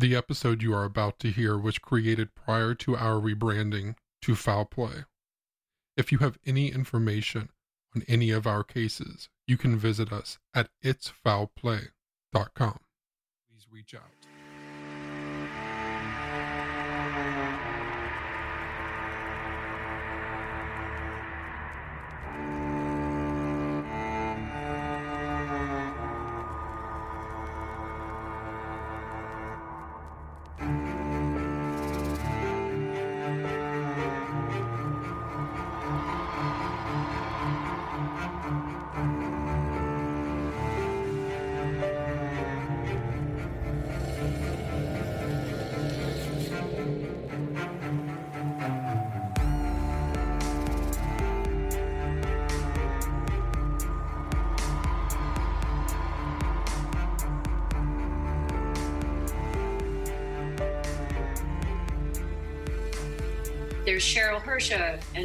The episode you are about to hear was created prior to our rebranding to Foul Play. If you have any information on any of our cases, you can visit us at itsfoulplay.com. Please reach out.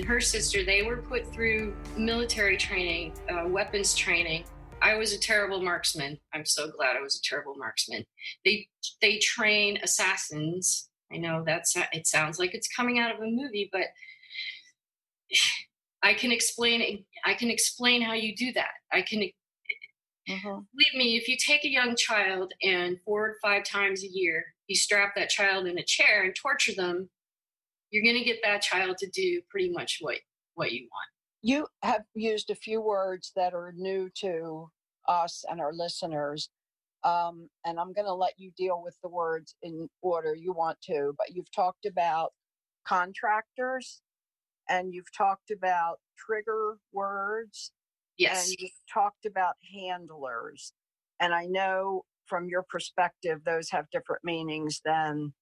Her sister. They were put through military training, uh, weapons training. I was a terrible marksman. I'm so glad I was a terrible marksman. They they train assassins. I know that's it sounds like it's coming out of a movie, but I can explain I can explain how you do that. I can Mm-hmm. believe me, if you take a young child and four or five times a year you strap that child in a chair and torture them, you're going to get that child to do pretty much what what you want. You have used a few words that are new to us and our listeners. Um, and I'm going to let you deal with the words in order you want to, but you've talked about contractors and you've talked about trigger words Yes. and you've talked about handlers. And I know from your perspective, those have different meanings than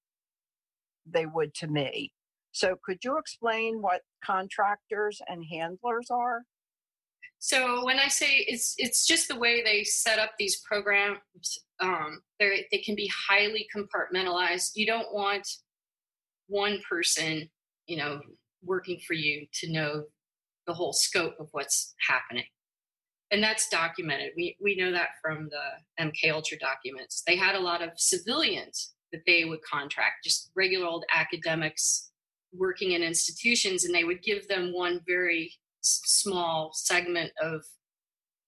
they would to me. So, could you explain what contractors and handlers are? So when I say it's it's just the way they set up these programs. Um, they they can be highly compartmentalized. You don't want one person, you know, working for you to know the whole scope of what's happening, and that's documented. We we know that from the MK Ultra documents. They had a lot of civilians that they would contract, just regular old academics working in institutions, and they would give them one very small segment of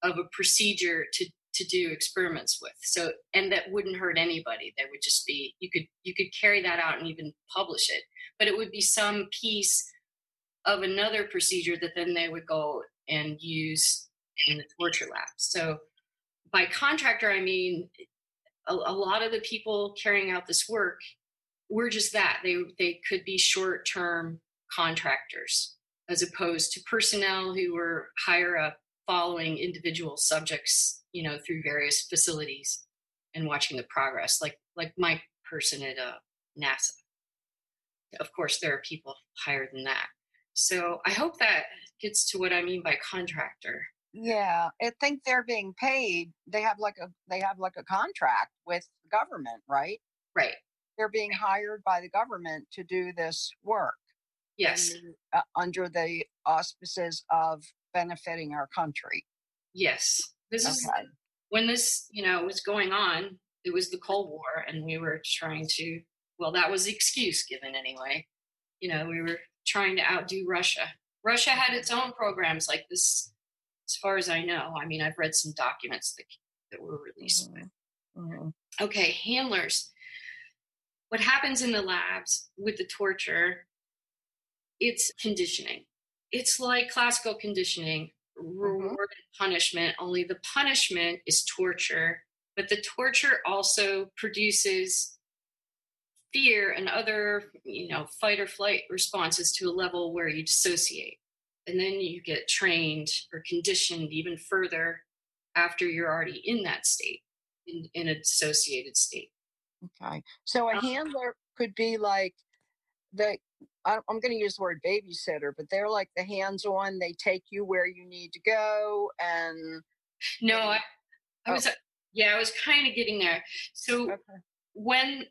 of a procedure to to do experiments with. So and that wouldn't hurt anybody. That would just be you could you could carry that out and even publish it. But it would be some piece of another procedure that then they would go and use in the torture lab. So by contractor i mean a, a lot of the people carrying out this work were just that they they could be short term contractors as opposed to personnel who were higher up following individual subjects you know through various facilities and watching the progress like like my person at uh, nasa of course there are people higher than that so i hope that gets to what i mean by contractor Yeah, I think they're being paid. They have like a they have like a contract with government, right? right They're being hired by the government to do this work. yes under, uh, under the auspices of benefiting our country. yes this is Okay. when this you know was going on it was the cold war and we were trying to well that was the excuse given anyway you know we were trying to outdo russia russia had its own programs like this as far as i know i mean i've read some documents that, that were released Mhm. Mhm. okay handlers what happens in the labs with the torture it's conditioning. It's like classical conditioning reward mm-hmm. and punishment only the punishment is torture but the torture also produces fear and other you know fight or flight responses to a level where you dissociate. And then you get trained or conditioned even further after you're already in that state in, in a dissociated state Okay. So a Um, handler could be like the I'm going to use the word babysitter, but they're like the hands-on. They take you where you need to go, and no i, I Oh. was yeah i was kind of getting there so okay. when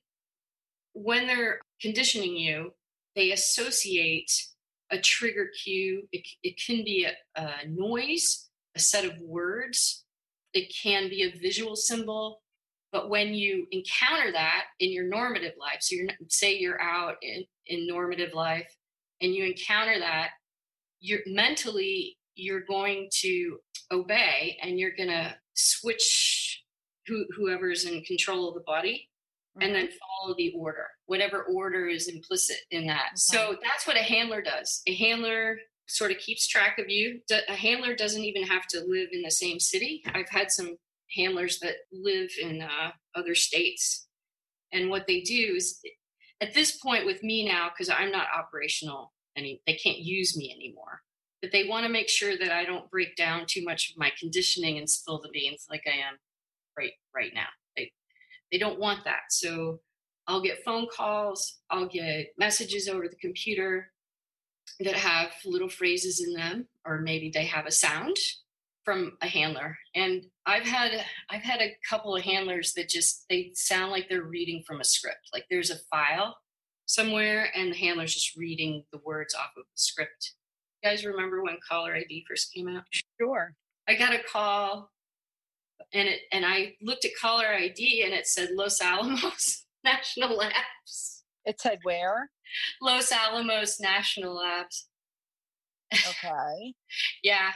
when they're conditioning you they associate a trigger cue it, it can be a, a noise a set of words it can be a visual symbol but when you encounter that in your normative life, so you're say you're out in, in normative life and you encounter that, you're mentally you're going to obey and you're going to switch who, whoever's in control of the body and then mm-hmm. follow the order, whatever order is implicit in that. Okay. So that's what a handler does. A handler sort of keeps track of you. A handler doesn't even have to live in the same city. I've had some handlers that live in uh, other states. And what they do is, at this point with me now, because I'm not operational, any they can't use me anymore. But they want to make sure that I don't break down too much of my conditioning and spill the beans like I am right right now. They they don't want that. So I'll get phone calls, I'll get messages over the computer that have little phrases in them, or maybe they have a sound from a handler. And I've had I've had a couple of handlers that just they sound like they're reading from a script. Like there's a file somewhere and the handler's just reading the words off of the script. You guys remember when caller ID first came out? Sure. I got a call and it and I looked at caller ID and it said Los Alamos National Labs. It said where? Los Alamos National Labs. Okay. yeah.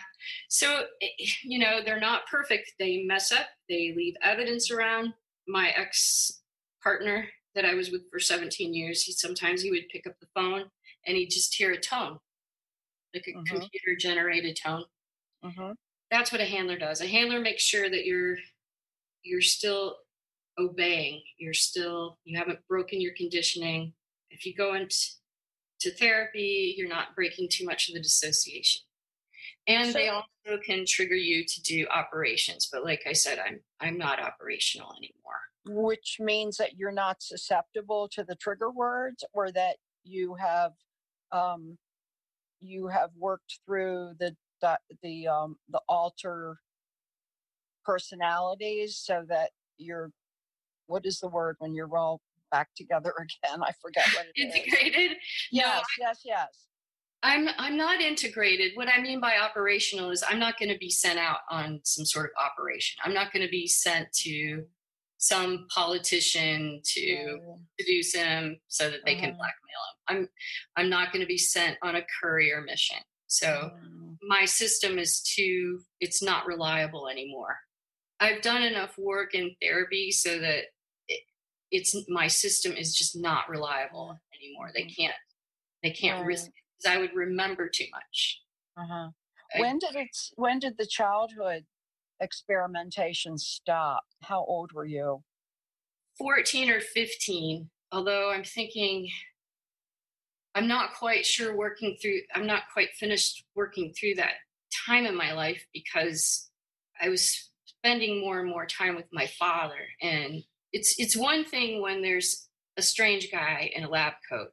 So, eh, you know, they're not perfect. They mess up, they leave evidence around. My ex partner that I was with for 17 years, he sometimes he would pick up the phone and he'd just hear a tone, like a mm-hmm. computer generated tone. Mm-hmm. That's what a handler does. A handler makes sure that you're you're still obeying. You're still you haven't broken your conditioning. If you go into to therapy, you're not breaking too much of the dissociation. And so, they also can trigger you to do operations. But like I said, I'm I'm not operational anymore. Which means that you're not susceptible to the trigger words or that you have um, you have worked through the the the, um, the alter personalities so that you're what is the word when you're all back together again. I forget what it integrated. Is. Yes, no, yes, yes. I'm I'm not integrated. What I mean by operational is I'm not going to be sent out on some sort of operation. I'm not going to be sent to some politician to yeah. seduce him so that they uh-huh. can blackmail him. I'm I'm not going to be sent on a courier mission. So uh-huh. my system is too it's not reliable anymore. I've done enough work in therapy so that it's my system is just not reliable anymore. They mm-hmm. can't they can't right. risk it because I would remember too much. Uh-huh. When did it when did the childhood experimentation stop? How old were you? 14 or 15. Although I'm thinking I'm not quite sure working through I'm not quite finished working through that time in my life because I was spending more and more time with my father and it's it's one thing when there's a strange guy in a lab coat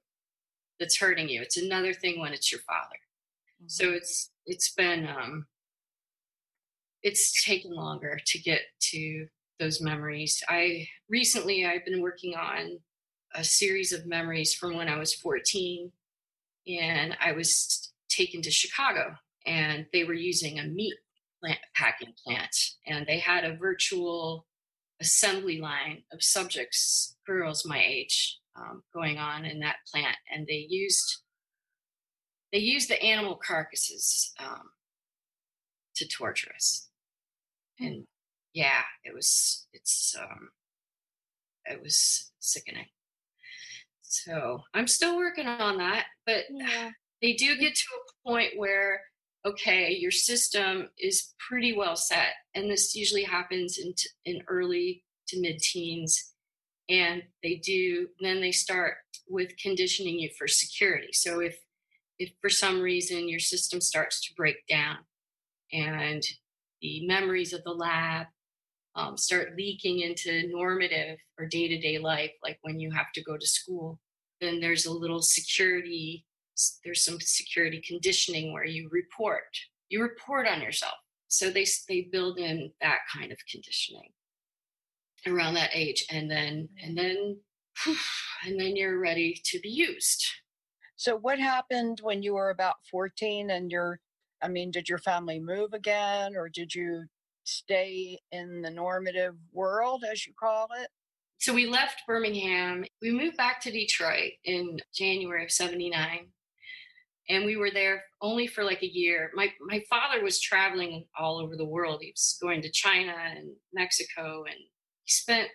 that's hurting you. It's another thing when it's your father. Mm-hmm. So it's it's been um, it's taken longer to get to those memories. I recently I've been working on a series of memories from when I was 14 and I was taken to Chicago and they were using a meat plant packing plant and they had a virtual assembly line of subjects, girls my age, um, going on in that plant, and they used they used the animal carcasses um, to torture us, hmm. and yeah, it was it's um, it was sickening. So I'm still working on that, but yeah. they do get to a point where okay, your system is pretty well set. And this usually happens in, t- in early to mid teens. And they do, then they start with conditioning you for security. So if, if for some reason your system starts to break down and the memories of the lab um, start leaking into normative or day to day life, like when you have to go to school, then there's a little security there's some security conditioning where you report you report on yourself so they they build in that kind of conditioning around that age and then and then and then you're ready to be used so what happened when you were about 14 and your i mean did your family move again or did you stay in the normative world, as you call it? So we left Birmingham. We moved back to Detroit in January of 79. And we were there only for like a year. My my father was traveling all over the world. He was going to China and Mexico and he spent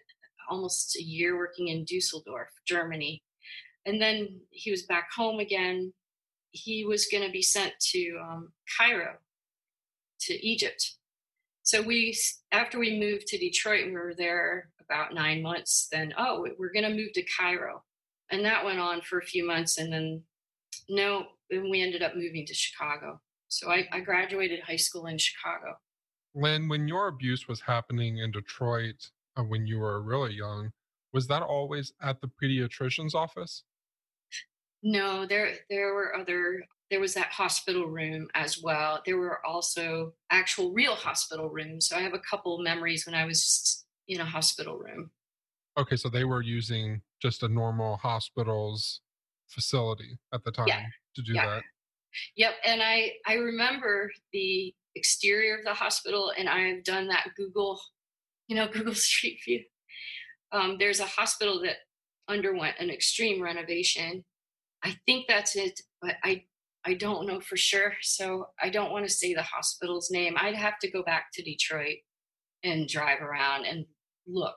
almost a year working in Dusseldorf, Germany. And then he was back home again. He was going to be sent to um, Cairo, to Egypt. So we, after we moved to Detroit, and we were there about nine months. Then, oh, we're going to move to Cairo, and that went on for a few months. And then, no, and we ended up moving to Chicago. So I, I graduated high school in Chicago. Lynn, when your abuse was happening in Detroit, uh, when you were really young, was that always at the pediatrician's office? No, there there were other there was that hospital room as well. There were also actual real hospital rooms. So I have a couple memories when I was in a hospital room. Okay, so they were using just a normal hospital's facility at the time yeah. to do yeah. that. Yep, and I I remember the exterior of the hospital, and I've done that Google, you know, Google Street View. Um, there's a hospital that underwent an extreme renovation. I think that's it, but I I don't know for sure. So I don't want to say the hospital's name. I'd have to go back to Detroit and drive around and look.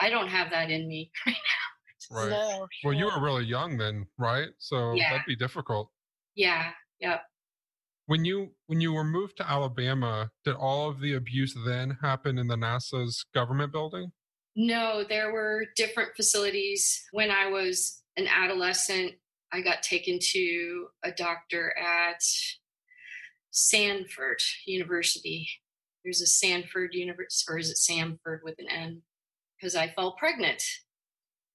I don't have that in me right now. Right. No, well, you were really young then, right? So yeah. that'd be difficult. Yeah. Yep. When you when you were moved to Alabama, did all of the abuse then happen in the NASA's government building? No, there were different facilities. When I was an adolescent, I got taken to a doctor at Sanford University. There's a Sanford University, or is it Sanford with an N? Because I fell pregnant.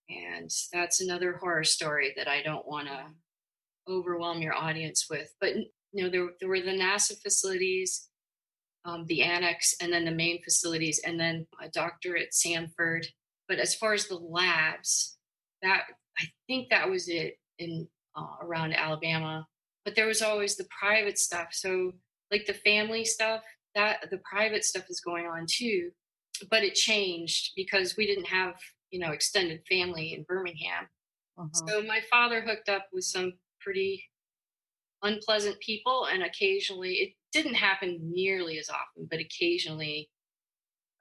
And that's another horror story that I don't want to overwhelm your audience with. But, you know, there, there were the NASA facilities, um, the annex, and then the main facilities, and then a doctor at Sanford. But as far as the labs, that I think that was it in uh, around Alabama. But there was always the private stuff. So like the family stuff, that the private stuff is going on too. But it changed because we didn't have you know extended family in Birmingham. Uh-huh. So my father hooked up with some pretty unpleasant people, and occasionally it didn't happen nearly as often, but occasionally,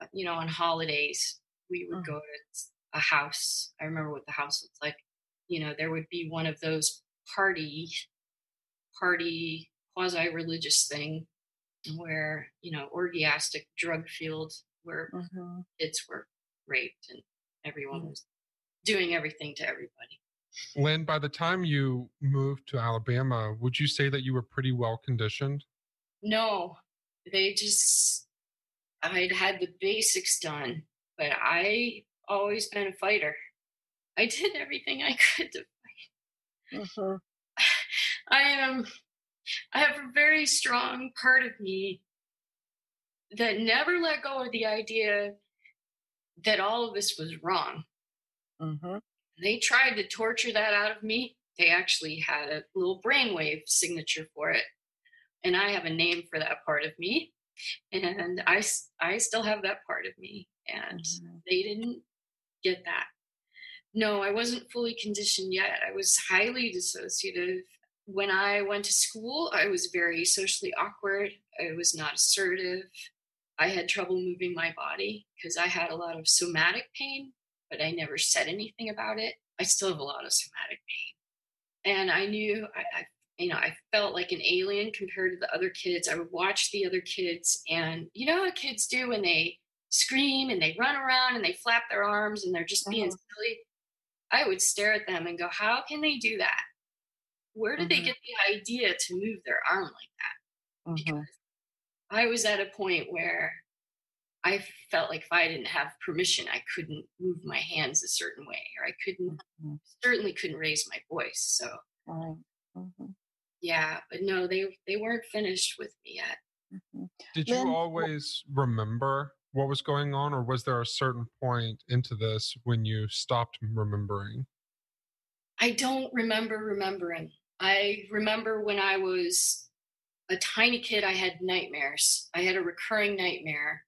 uh, you know, on holidays we would uh-huh. go to a house. I remember what the house looked like you know there would be one of those party party quasi religious thing where you know orgiastic drug field where mm-hmm. kids were raped and everyone mm-hmm. was doing everything to everybody lynn by the time you moved to alabama would you say that you were pretty well conditioned no they just i'd had the basics done but i always been a fighter I did everything I could to fight. Mm-hmm. I am. I have a very strong part of me that never let go of the idea that all of this was wrong. Mm-hmm. They tried to torture that out of me. They actually had a little brainwave signature for it. And I have a name for that part of me. And I, I still have that part of me. And mm-hmm. they didn't get that no, I wasn't fully conditioned yet. I was highly dissociative. When I went to school, I was very socially awkward. I was not assertive. I had trouble moving my body because I had a lot of somatic pain, but I never said anything about it. I still have a lot of somatic pain. And I knew I, I you know, I felt like an alien compared to the other kids. I would watch the other kids, and you know what kids do when they scream and they run around and they flap their arms and they're just being uh-huh. silly. I would stare at them and go, How can they do that? Where did mm-hmm. they get the idea to move their arm like that? Mm-hmm. Because I was at a point where I felt like if I didn't have permission, I couldn't move my hands a certain way, or I couldn't, mm-hmm. certainly couldn't raise my voice. So, mm-hmm. yeah, but no, they they weren't finished with me yet. Mm-hmm. Did you always remember what was going on, or was there a certain point into this when you stopped remembering? I don't remember remembering. I remember when I was a tiny kid, I had nightmares. I had a recurring nightmare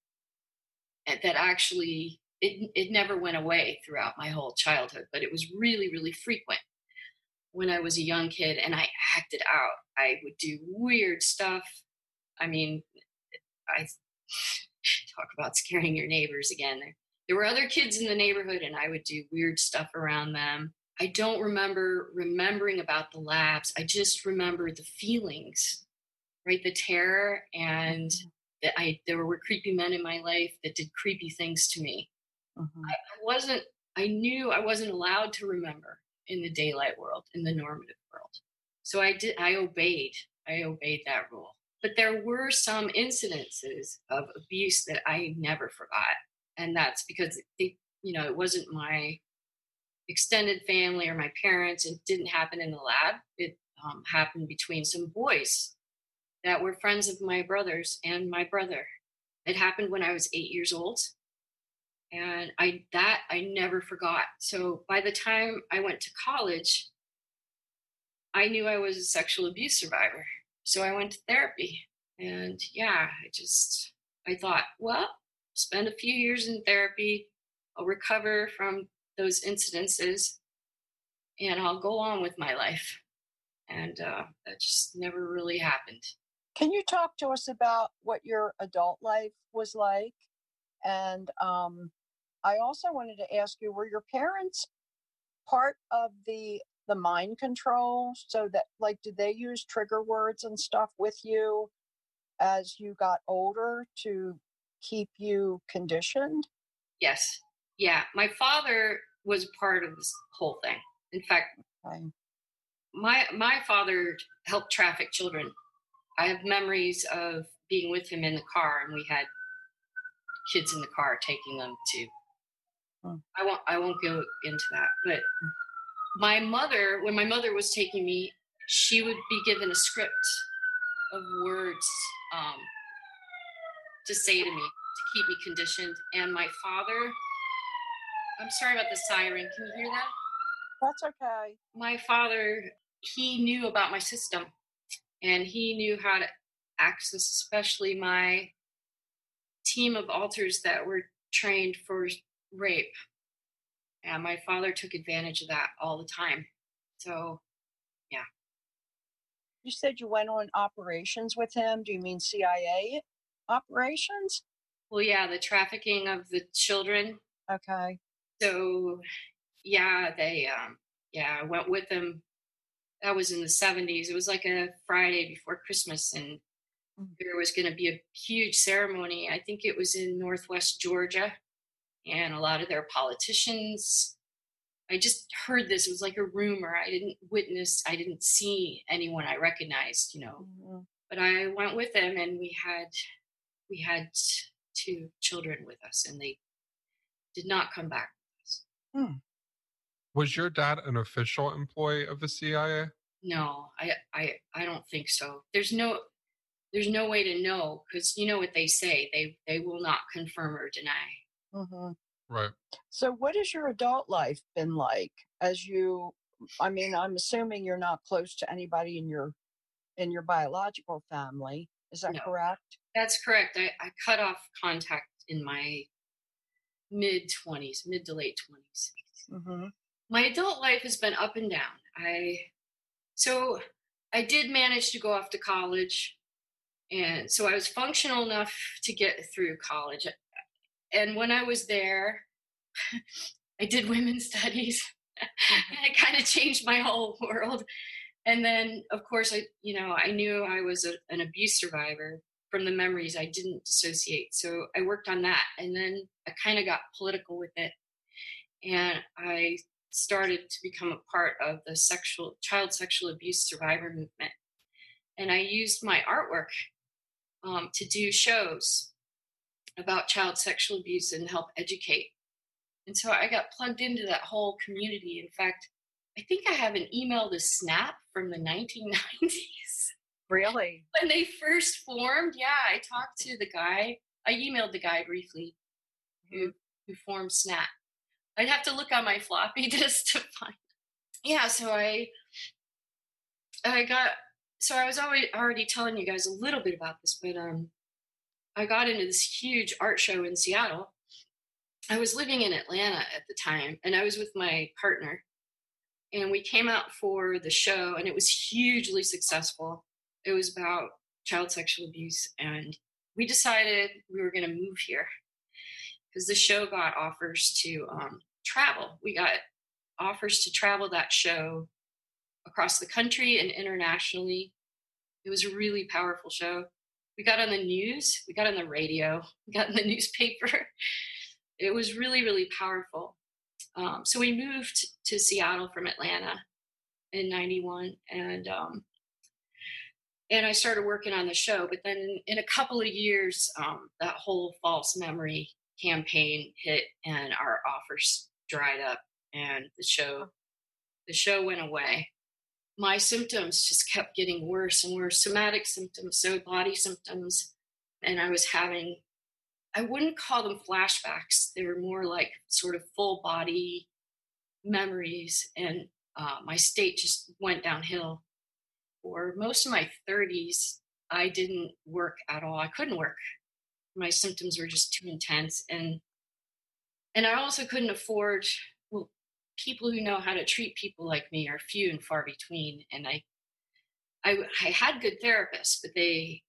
that actually it it never went away throughout my whole childhood, but it was really really frequent when I was a young kid, and I acted out. I would do weird stuff. I mean, I talk about scaring your neighbors again. There were other kids in the neighborhood, and I would do weird stuff around them. I don't remember remembering about the labs. I just remember the feelings, right? The terror and mm-hmm. that I there were creepy men in my life that did creepy things to me. Mm-hmm. I, I wasn't. I knew I wasn't allowed to remember in the daylight world, in the normative world. So I did. I obeyed. I obeyed that rule. But there were some incidences of abuse that I never forgot. And that's because they, you know, it wasn't my extended family or my parents. It didn't happen in the lab. It um, happened between some boys that were friends of my brothers and my brother. It happened when I was eight years old. And I that I never forgot. So by the time I went to college, I knew I was a sexual abuse survivor. So I went to therapy. And yeah, I just, I thought, well, spend a few years in therapy. I'll recover from those incidences and I'll go on with my life. And uh, that just never really happened. Can you talk to us about what your adult life was like? And um, I also wanted to ask you were your parents part of the the mind control so that like did they use trigger words and stuff with you as you got older to keep you conditioned yes yeah my father was part of this whole thing in fact okay. my my father helped traffic children i have memories of being with him in the car and we had kids in the car taking them to hmm. I won't I won't go into that, but hmm my mother, when my mother was taking me, she would be given a script of words um, to say to me to keep me conditioned. And my father, I'm sorry about the siren. Can you hear that? That's okay. My father, he knew about my system and he knew how to access, especially my team of alters that were trained for rape and my father took advantage of that all the time. So, yeah. You said you went on operations with him. Do you mean CIA operations? Well, yeah, the trafficking of the children. Okay. So, yeah, they, um, yeah, I went with them. That was in the 70s. It was like a Friday before Christmas, and mm. there was going to be a huge ceremony. I think it was in Northwest Georgia and a lot of their politicians. I just heard this. It was like a rumor. I didn't witness, I didn't see anyone I recognized, you know. Mm-hmm. But I went with them and we had we had two children with us and they did not come back. Hmm. Was your dad an official employee of the CIA? No, I I I don't think so. There's no there's no way to know because you know what they say. They they will not confirm or deny. Mm-hmm. Right. So, what has your adult life been like? As you, I mean, I'm assuming you're not close to anybody in your in your biological family. Is that no, correct? That's correct. I, I cut off contact in my mid 20s, mid to late 20s. Mm-hmm. My adult life has been up and down. I so I did manage to go off to college, and so I was functional enough to get through college and when I was there, I did women's studies. Mm-hmm. and it kind of changed my whole world. And then, of course, I you know I knew I was a, an abuse survivor from the memories. I didn't dissociate, so I worked on that. And then I kind of got political with it, and I started to become a part of the sexual child sexual abuse survivor movement. And I used my artwork um, to do shows about child sexual abuse and help educate. And so I got plugged into that whole community. In fact, I think I have an email to Snap from the 1990s. Really? when they first formed, yeah, I talked to the guy. I emailed the guy briefly who mm-hmm. who formed Snap. I'd have to look on my floppy disk to find. Yeah, so I I got so I was already already telling you guys a little bit about this, but um I got into this huge art show in Seattle. I was living in Atlanta at the time, and I was with my partner. And we came out for the show, and it was hugely successful. It was about child sexual abuse, and we decided we were going to move here because the show got offers to um, travel. We got offers to travel that show across the country and internationally. It was a really powerful show. We got on the news, we got on the radio, we got in the newspaper. It was really, really powerful. Um, so we moved to Seattle from Atlanta in 91 and um, and I started working on the show. But then in, a couple of years, um, that whole false memory campaign hit and our offers dried up and the show the show went away. My symptoms just kept getting worse and worse somatic symptoms so body symptoms and i was having i wouldn't call them flashbacks they were more like sort of full body memories and uh, my state just went downhill. For most of my 30s i didn't work at all i couldn't work my symptoms were just too intense and and i also couldn't afford well people who know how to treat people like me are few and far between and i i, I had good therapists but they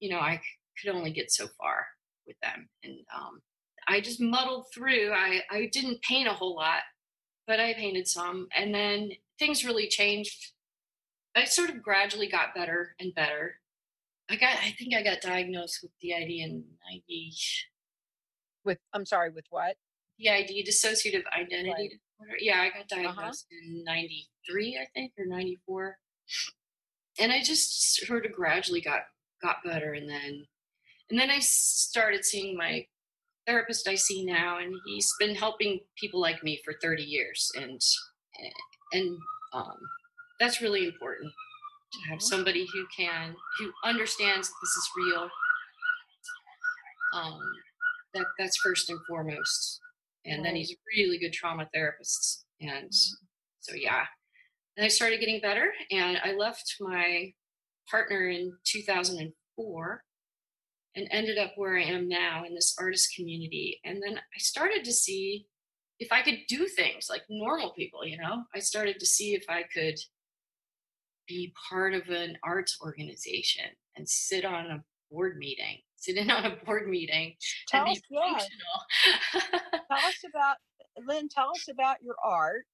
you know i could only get so far with them and um, i just muddled through. I i didn't paint a whole lot but i painted some and then things really changed. I sort of gradually got better and better I got I think I got diagnosed with DID in 90 With I'm sorry, with what? DID dissociative identity Right. disorder. Yeah, I got Uh-huh. diagnosed in 93 I think or 94. And I just sort of gradually got got better and then and then I started seeing my therapist I see now and he's been helping people like me for 30 years and and um that's really important to have Mhm. somebody who can who understands that this is real. Um that that's first and foremost. And then he's a really good trauma therapist and so yeah. And i started getting better and i left my partner in 2004 and ended up where i am now in this artist community. And then i started to see if i could do things like normal people you know? I started to see if i could be part of an arts organization and sit on a board meeting, sit in on a board meeting Tell and us, be yeah, functional. tell us about Lynn. Tell us about your art,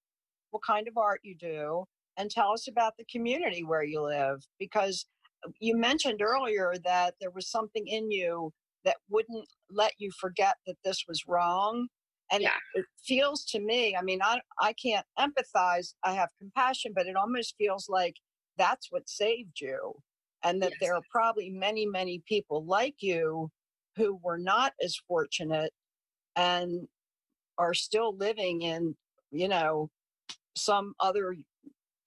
what kind of art you do, and tell us about the community where you live. Because uh, you mentioned earlier that there was something in you that wouldn't let you forget that this was wrong. And Yeah. it feels to me, I mean, I I can't empathize. I have compassion, but it almost feels like that's what saved you. And that Yes. there are probably many, many people like you who were not as fortunate and are still living in, you know, some other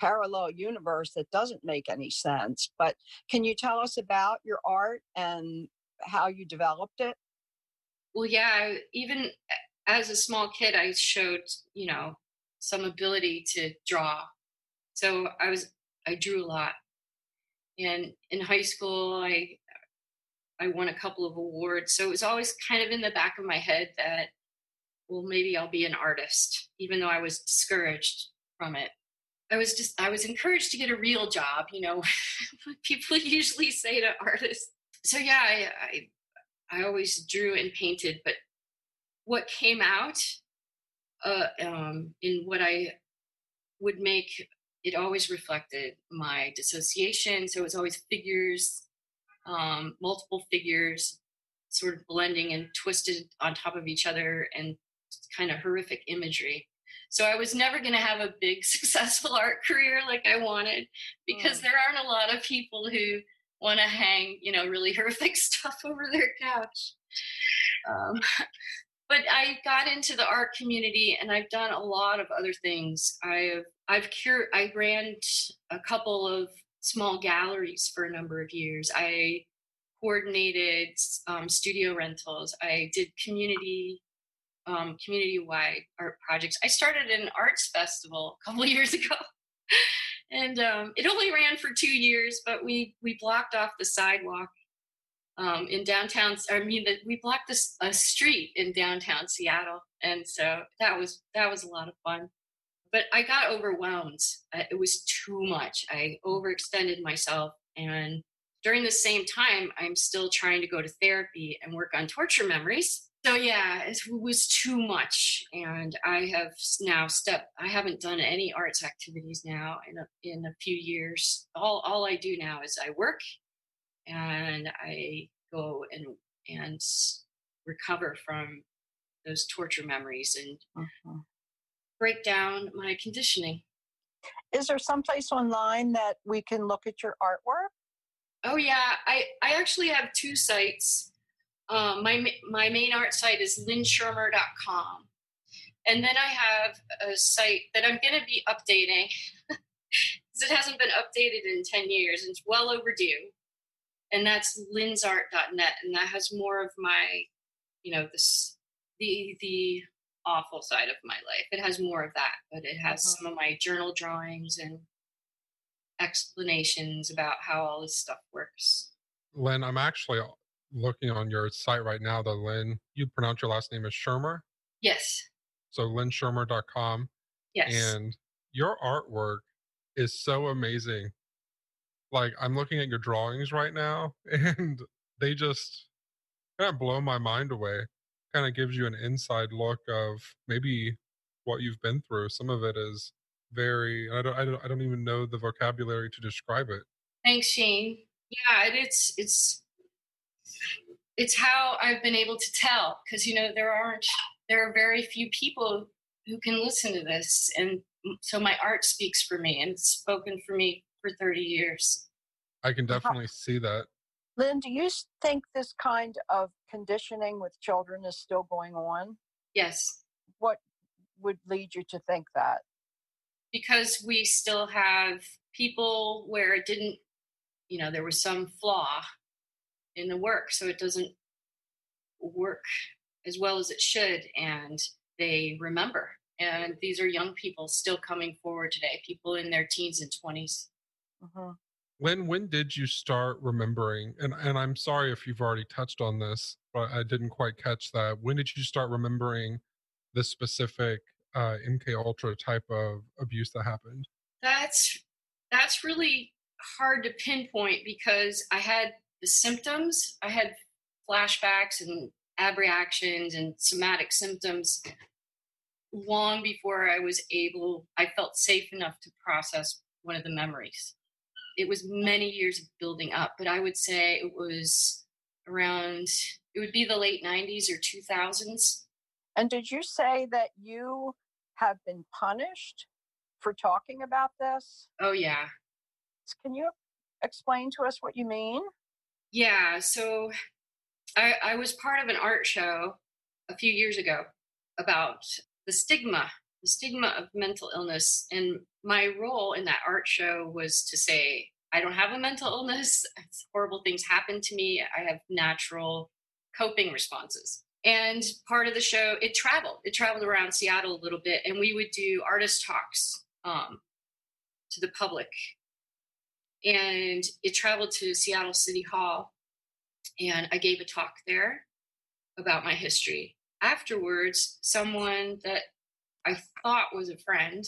parallel universe that doesn't make any sense. But can you tell us about your art and how you developed it? well, yeah, I, even as a small kid, I showed, you know, some ability to draw. So I was, I drew a lot. And in high school, I, I won a couple of awards. So it was always kind of in the back of my head that, well, maybe I'll be an artist, even though I was discouraged from it. I was just, I was encouraged to get a real job, you know, people usually say to artists. So yeah, I, I I always drew and painted, but what came out uh, um, in what I would make, it always reflected my dissociation. So it was always figures, um, multiple figures, sort of blending and twisted on top of each other, and kind of horrific imagery. So I was never going to have a big successful art career like I wanted because Mm. there aren't a lot of people who want to hang, you know, really horrific stuff over their couch. Um, but I got into the art community, and I've done a lot of other things. I've I've cur- I ran a couple of small galleries for a number of years. I coordinated um, studio rentals. I did community um, community wide art projects. I started an arts festival a couple years ago. and um, it only ran for two years, but we we blocked off the sidewalk um, in downtown. I mean, that we blocked this a street in downtown Seattle, and so that was that was a lot of fun. But I got overwhelmed. It was too much. I overextended myself, and during the same time, I'm still trying to go to therapy and work on torture memories. So yeah, it was too much, and I have now stepped. I haven't done any arts activities now in a, in a few years. All all I do now is I work and I go and and recover from those torture memories and uh-huh. break down my conditioning. Is there someplace online that we can look at your artwork? Oh yeah, I I actually have two sites. Um, my my main art site is lynnschirmer.com, and then I have a site that I'm going to be updating because it hasn't been updated in ten years. It's well overdue and that's lynnsart.net and that has more of my you know this the the awful side of my life. It has more of that but it has uh-huh. some of my journal drawings and explanations about how all this stuff works. Lynn i'm actually looking on your site right now the lynn you pronounce your last name as schirmer yes. So lynnschirmer.com yes. And your artwork is so amazing like I'm looking at your drawings right now and they just kind of blow my mind away. Kind of gives you an inside look of maybe what you've been through. Some of it is very I don't I don't I don't even know the vocabulary to describe it. Thanks, Shane. Yeah, it's it's it's how I've been able to tell because you know there aren't there are very few people who can listen to this and so my art speaks for me and spoken for me for 30 years. I can definitely see that. Lynn, do you think this kind of conditioning with children is still going on? Yes. What would lead you to think that? Because we still have people where it didn't, you know, there was some flaw in the work, so it doesn't work as well as it should, and they remember. And these are young people still coming forward today, people in their teens and 20s. Mm-hmm. Lynn, when did you start remembering? And and I'm sorry if you've already touched on this, but I didn't quite catch that. When did you start remembering the specific uh, MK Ultra type of abuse that happened? That's that's really hard to pinpoint because I had the symptoms. I had flashbacks and abreactions and somatic symptoms long before I was able, I felt safe enough to process one of the memories. It was many years of building up, but I would say it was around, it would be the late 90s or 2000s. And did you say that you have been punished for talking about this? Oh, yeah. Can you explain to us what you mean? Yeah, so I, I was part of an art show a few years ago about the stigma, the stigma of mental illness. And my role in that art show was to say, I don't have a mental illness. Horrible things happen to me. I have natural coping responses. And part of the show, it traveled. It traveled around Seattle a little bit, and we would do artist talks um, to the public. And it traveled to Seattle City Hall, and I gave a talk there about my history. Afterwards, someone that I thought was a friend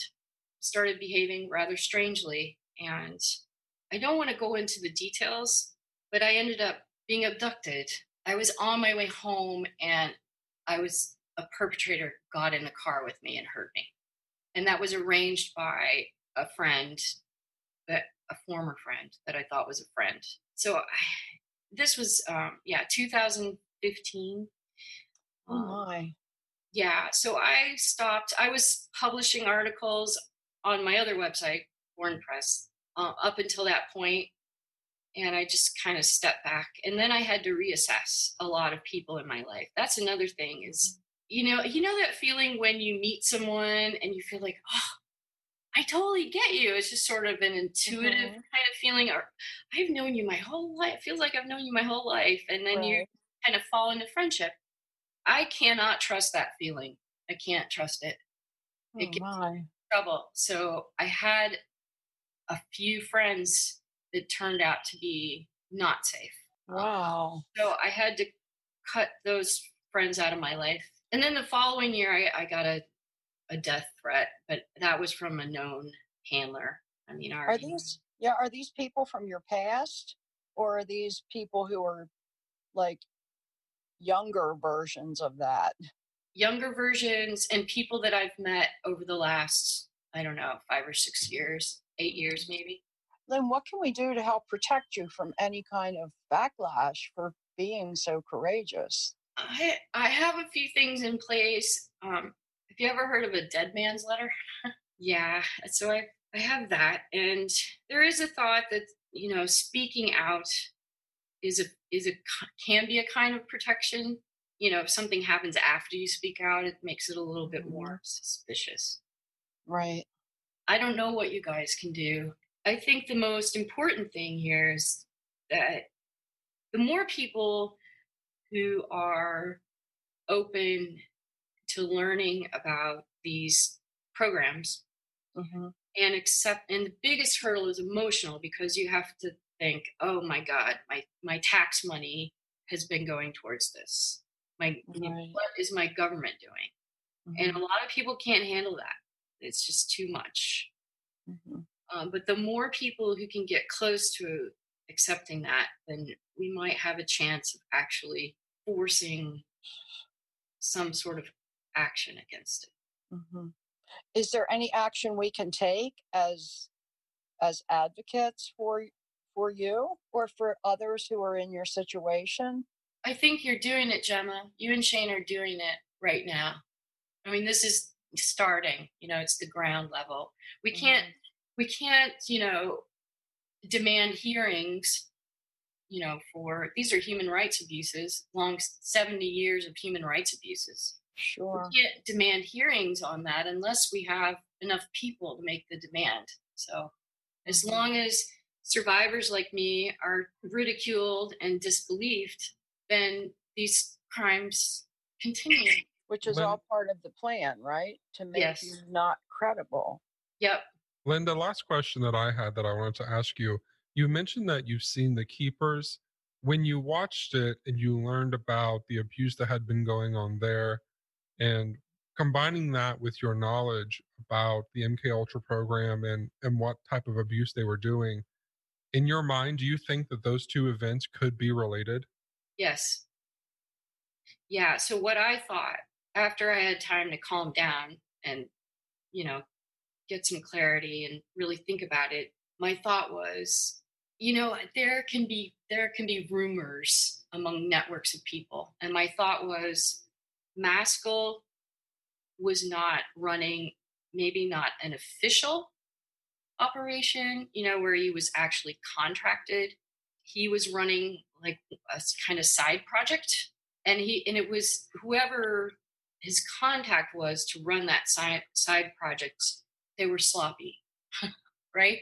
started behaving rather strangely. And I don't want to go into the details, but I ended up being abducted. I was on my way home and I was a perpetrator got in the car with me and hurt me. And that was arranged by a friend, that a former friend that I thought was a friend. So I, this was, um, yeah, 2015. Oh um, my yeah, so I stopped. I was publishing articles on my other website, Born Press, uh, up until that point, and I just kind of stepped back. And then I had to reassess a lot of people in my life. That's another thing is, you know, you know that feeling when you meet someone and you feel like, oh, I totally get you. It's just sort of an intuitive mm-hmm. kind of feeling, or I've known you my whole life. It feels like I've known you my whole life, and then right. you kind of fall into friendship. I cannot trust that feeling. I can't trust it. Oh, it gets my. trouble. So I had a few friends that turned out to be not safe. Wow. So I had to cut those friends out of my life. And then the following year, I, I got a, a death threat, but that was from a known handler. I mean, Are these yeah, are these people from your past or are these people who are like younger versions of that? younger versions and people that I've met over the last, I don't know, five or six years, eight years maybe. Then what can we do to help protect you from any kind of backlash for being so courageous? I I have a few things in place. Um, have you ever heard of a dead man's letter? yeah, so I I have that, and there is a thought that you know speaking out is a is a can be a kind of protection. You know, if something happens after you speak out, it makes it a little bit more suspicious. Right. I don't know what you guys can do. I think the most important thing here is that the more people who are open to learning about these programs hmm and accept and the biggest hurdle is emotional because you have to think oh my god my my tax money has been going towards this. My Right. what is my government doing? And a lot of people can't handle that. It's just too much. Hmm um, but the more people who can get close to accepting that, then we might have a chance of actually forcing some sort of action against it. hmm Is there any action we can take as as advocates for for you or for others who are in your situation? I think you're doing it, Gemma. You and Shane are doing it right now. I mean, this is starting. You know, it's the ground level. We can't. We can't. You know, demand hearings. You know, for these are human rights abuses, long seventy years of human rights abuses. Sure. we can't demand hearings on that unless we have enough people to make the demand. So, as Mhm. long as survivors like me are ridiculed and disbelieved, then these crimes continue. Which is Lynn- all part of the plan, right? To make Yes. you not credible. Yep. Linda, last question that I had that I wanted to ask you. You mentioned that you've seen The Keepers. When you watched it and you learned about the abuse that had been going on there, and combining that with your knowledge about the MK Ultra program and and what type of abuse they were doing, in your mind, do you think that those two events could be related? Yes. Yeah. So, what I thought after I had time to calm down and, you know, get some clarity and really think about it, my thought was, you know, uh, there can be there can be rumors among networks of people, and my thought was, Maskell was not running, maybe not an official operation, you know, where he was actually contracted. He was running like a kind of side project, and he and it was whoever his contact was to run that side side project. They were sloppy, right?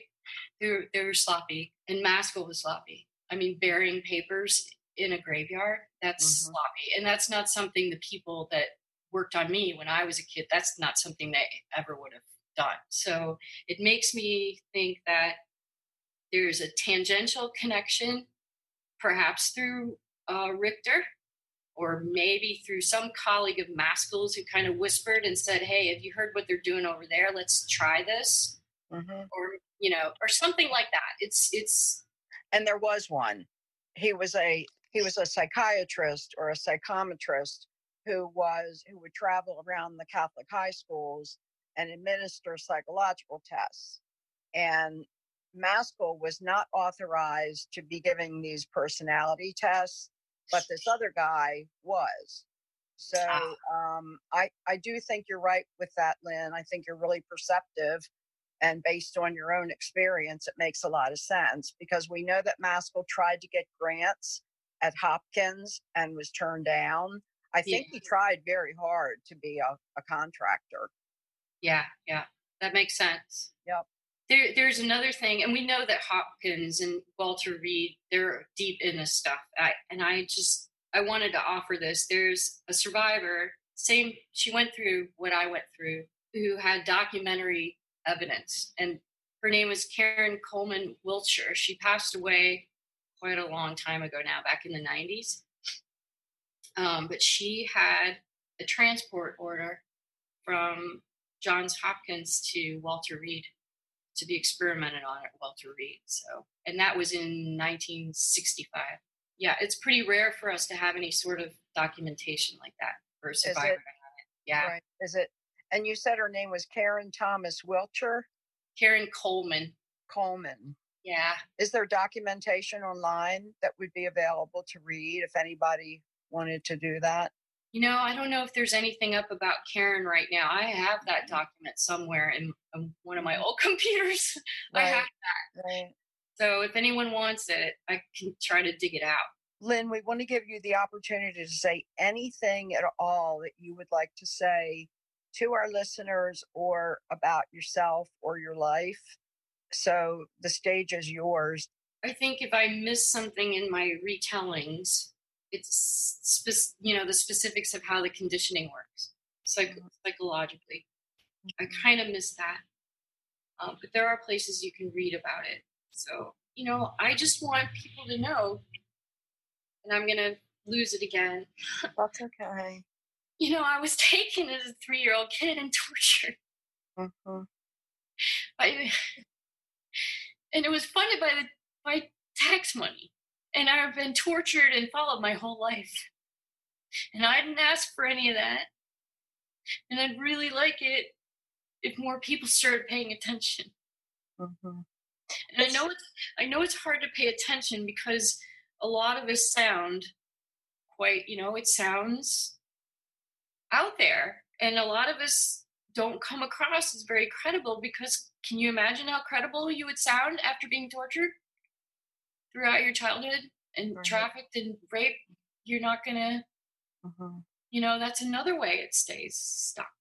They were they were sloppy, and Maskell was sloppy. I mean, burying papers in a graveyard that's Mhm. sloppy, and that's not something the people that worked on me when I was a kid. That's not something they ever would have done. So it makes me think that there's a tangential connection, perhaps through uh, Richter, or maybe through some colleague of Maskell's who kind of whispered and said, "Hey, have you heard what they're doing over there? Let's try this," hmm or you know, or something like that. It's it's And there was one. He was a he was a psychiatrist or a psychometrist who was who would travel around the Catholic high schools and administer psychological tests. And Maskell was not authorized to be giving these personality tests, but this other guy was. So Ah. um, I I do think you're right with that, Lynn. I think you're really perceptive, and based on your own experience, it makes a lot of sense because we know that Maskell tried to get grants at Hopkins and was turned down. I think he tried very hard to be a, a contractor. Yeah, yeah, that makes sense. Yep. There, there's another thing, and we know that Hopkins and Walter Reed, they're deep in this stuff. I, and I just, I wanted to offer this. There's a survivor, same, she went through what I went through, who had documentary evidence, and her name was Karen Coleman Wiltshire. She passed away quite a long time ago now, back in the 90s. Um, but she had a transport order from Johns Hopkins to Walter Reed to be experimented on at Walter Reed. So, and that was in 1965. Yeah, it's pretty rare for us to have any sort of documentation like that for a survivor. it? it. Yeah, Right. Is it? And you said her name was Karen Thomas Wilcher Karen Coleman. Coleman. Yeah, Is there documentation online that would be available to read if anybody wanted to do that? You know, I don't know if there's anything up about Karen right now. I have that mm-hmm. document somewhere in, one of my old computers. I have that. Right. So if anyone wants it, I can try to dig it out. Lynn, we want to give you the opportunity to say anything at all that you would like to say to our listeners or about yourself or your life. So the stage is yours. I think if I miss something in my retellings, it's spec- you know the specifics of how the conditioning works psych- psychologically. I kind of miss that, um, but there are places you can read about it. So you know, I just want people to know, and I'm gonna lose it again. That's okay. You know, I was taken as a three-year-old kid and tortured. Mm-hmm. I, and it was funded by the by tax money. And I've been tortured and followed my whole life. And I didn't ask for any of that. And I'd really like it if more people started paying attention. Mhm. And I know it's I know it's hard to pay attention because a lot of us sound quite, you know, it sounds out there. And a lot of us don't come across as very credible because can you imagine how credible you would sound after being tortured throughout your childhood and Right. trafficked and raped? You're not gonna, Mhm. you know, that's another way it stays stuck.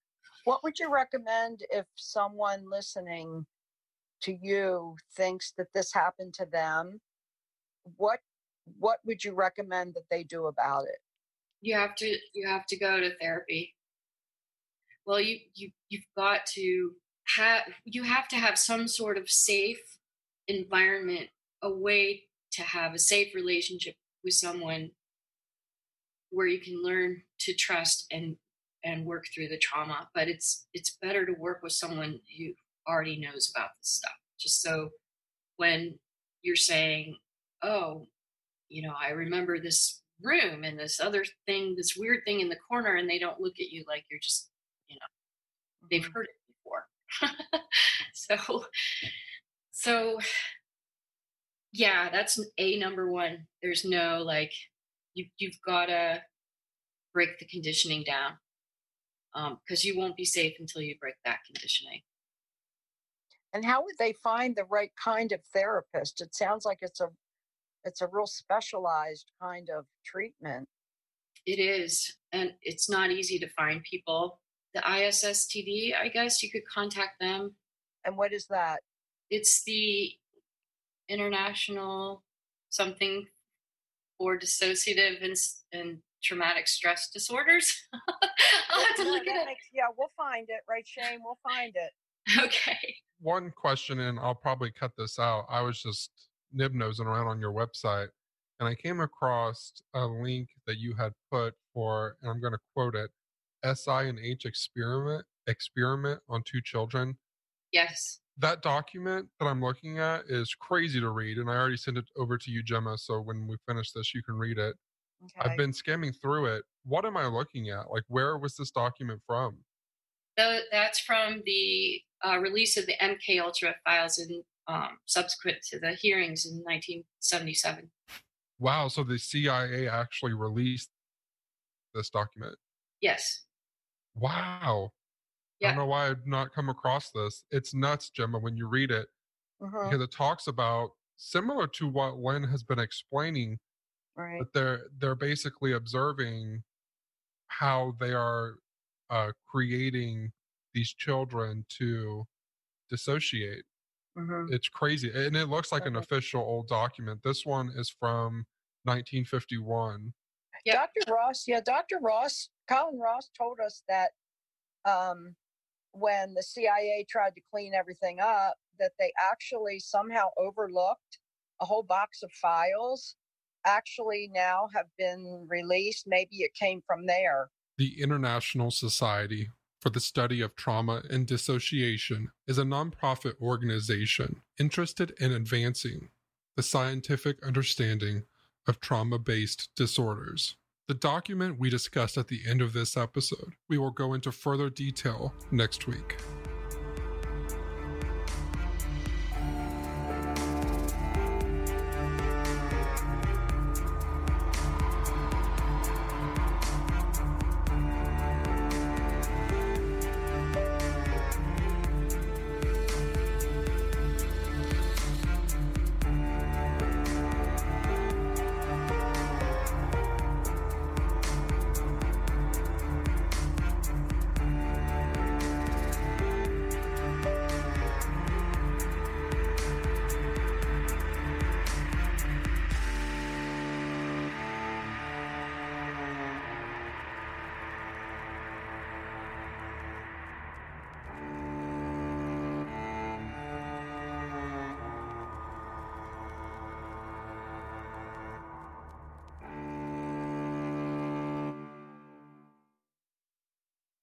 What would you recommend if someone listening to you thinks that this happened to them? What what would you recommend that they do about it? you have to you have to go to therapy well you you you've got to have you have to have some sort of safe environment a way to have a safe relationship with someone where you can learn to trust and and work through the trauma but it's it's better to work with someone who already knows about this stuff just so when you're saying oh you know i remember this room and this other thing this weird thing in the corner and they don't look at you like you're just you know, they've Mhm. heard it before so so yeah that's a number one there's no like you, you've got to break the conditioning down um, because you won't be safe until you break that conditioning And how would they find the right kind of therapist? It sounds like it's a it's a real specialized kind of treatment. it is and it's not easy to find people the ISSTD, i guess you could contact them And what is that? it's the international something for dissociative and, and traumatic stress disorders. I'll have to look that it makes- yeah, we'll find it, right, Shane? We'll find it. Okay. One question, and I'll probably cut this out. I was just nib nosing around on your website, and I came across a link that you had put for, and I'm going to quote it: "SI and H experiment experiment on two children." Yes. That document that I'm looking at is crazy to read, and I already sent it over to you, Gemma. So when we finish this, you can read it. Okay. I've been skimming through it. What am I looking at? Like, where was this document from? Tho- that's from the uh, release of the MK Ultra files in um, subsequent to the hearings in 1977. Wow, so the CIA actually released this document. Yes. Wow. I Yeah. don't know why I've not come across this. It's nuts, Gemma, when you read it, Mhm, because it talks about similar to what Lynn has been explaining, Right. but they're they're basically observing how they are uh, creating these children to dissociate. mhm. It's crazy, and it looks like an official old document. This one is from 1951. Yep. Dr. Ross, yeah, Dr. Ross, Colin Ross told us that um, when the CIA tried to clean everything up, that they actually somehow overlooked a whole box of files actually now have been released. Maybe it came from there. The International Society for the Study of Trauma and Dissociation is a nonprofit organization interested in advancing the scientific understanding of trauma based disorders. The document we discussed at the end of this episode, we will go into further detail next week.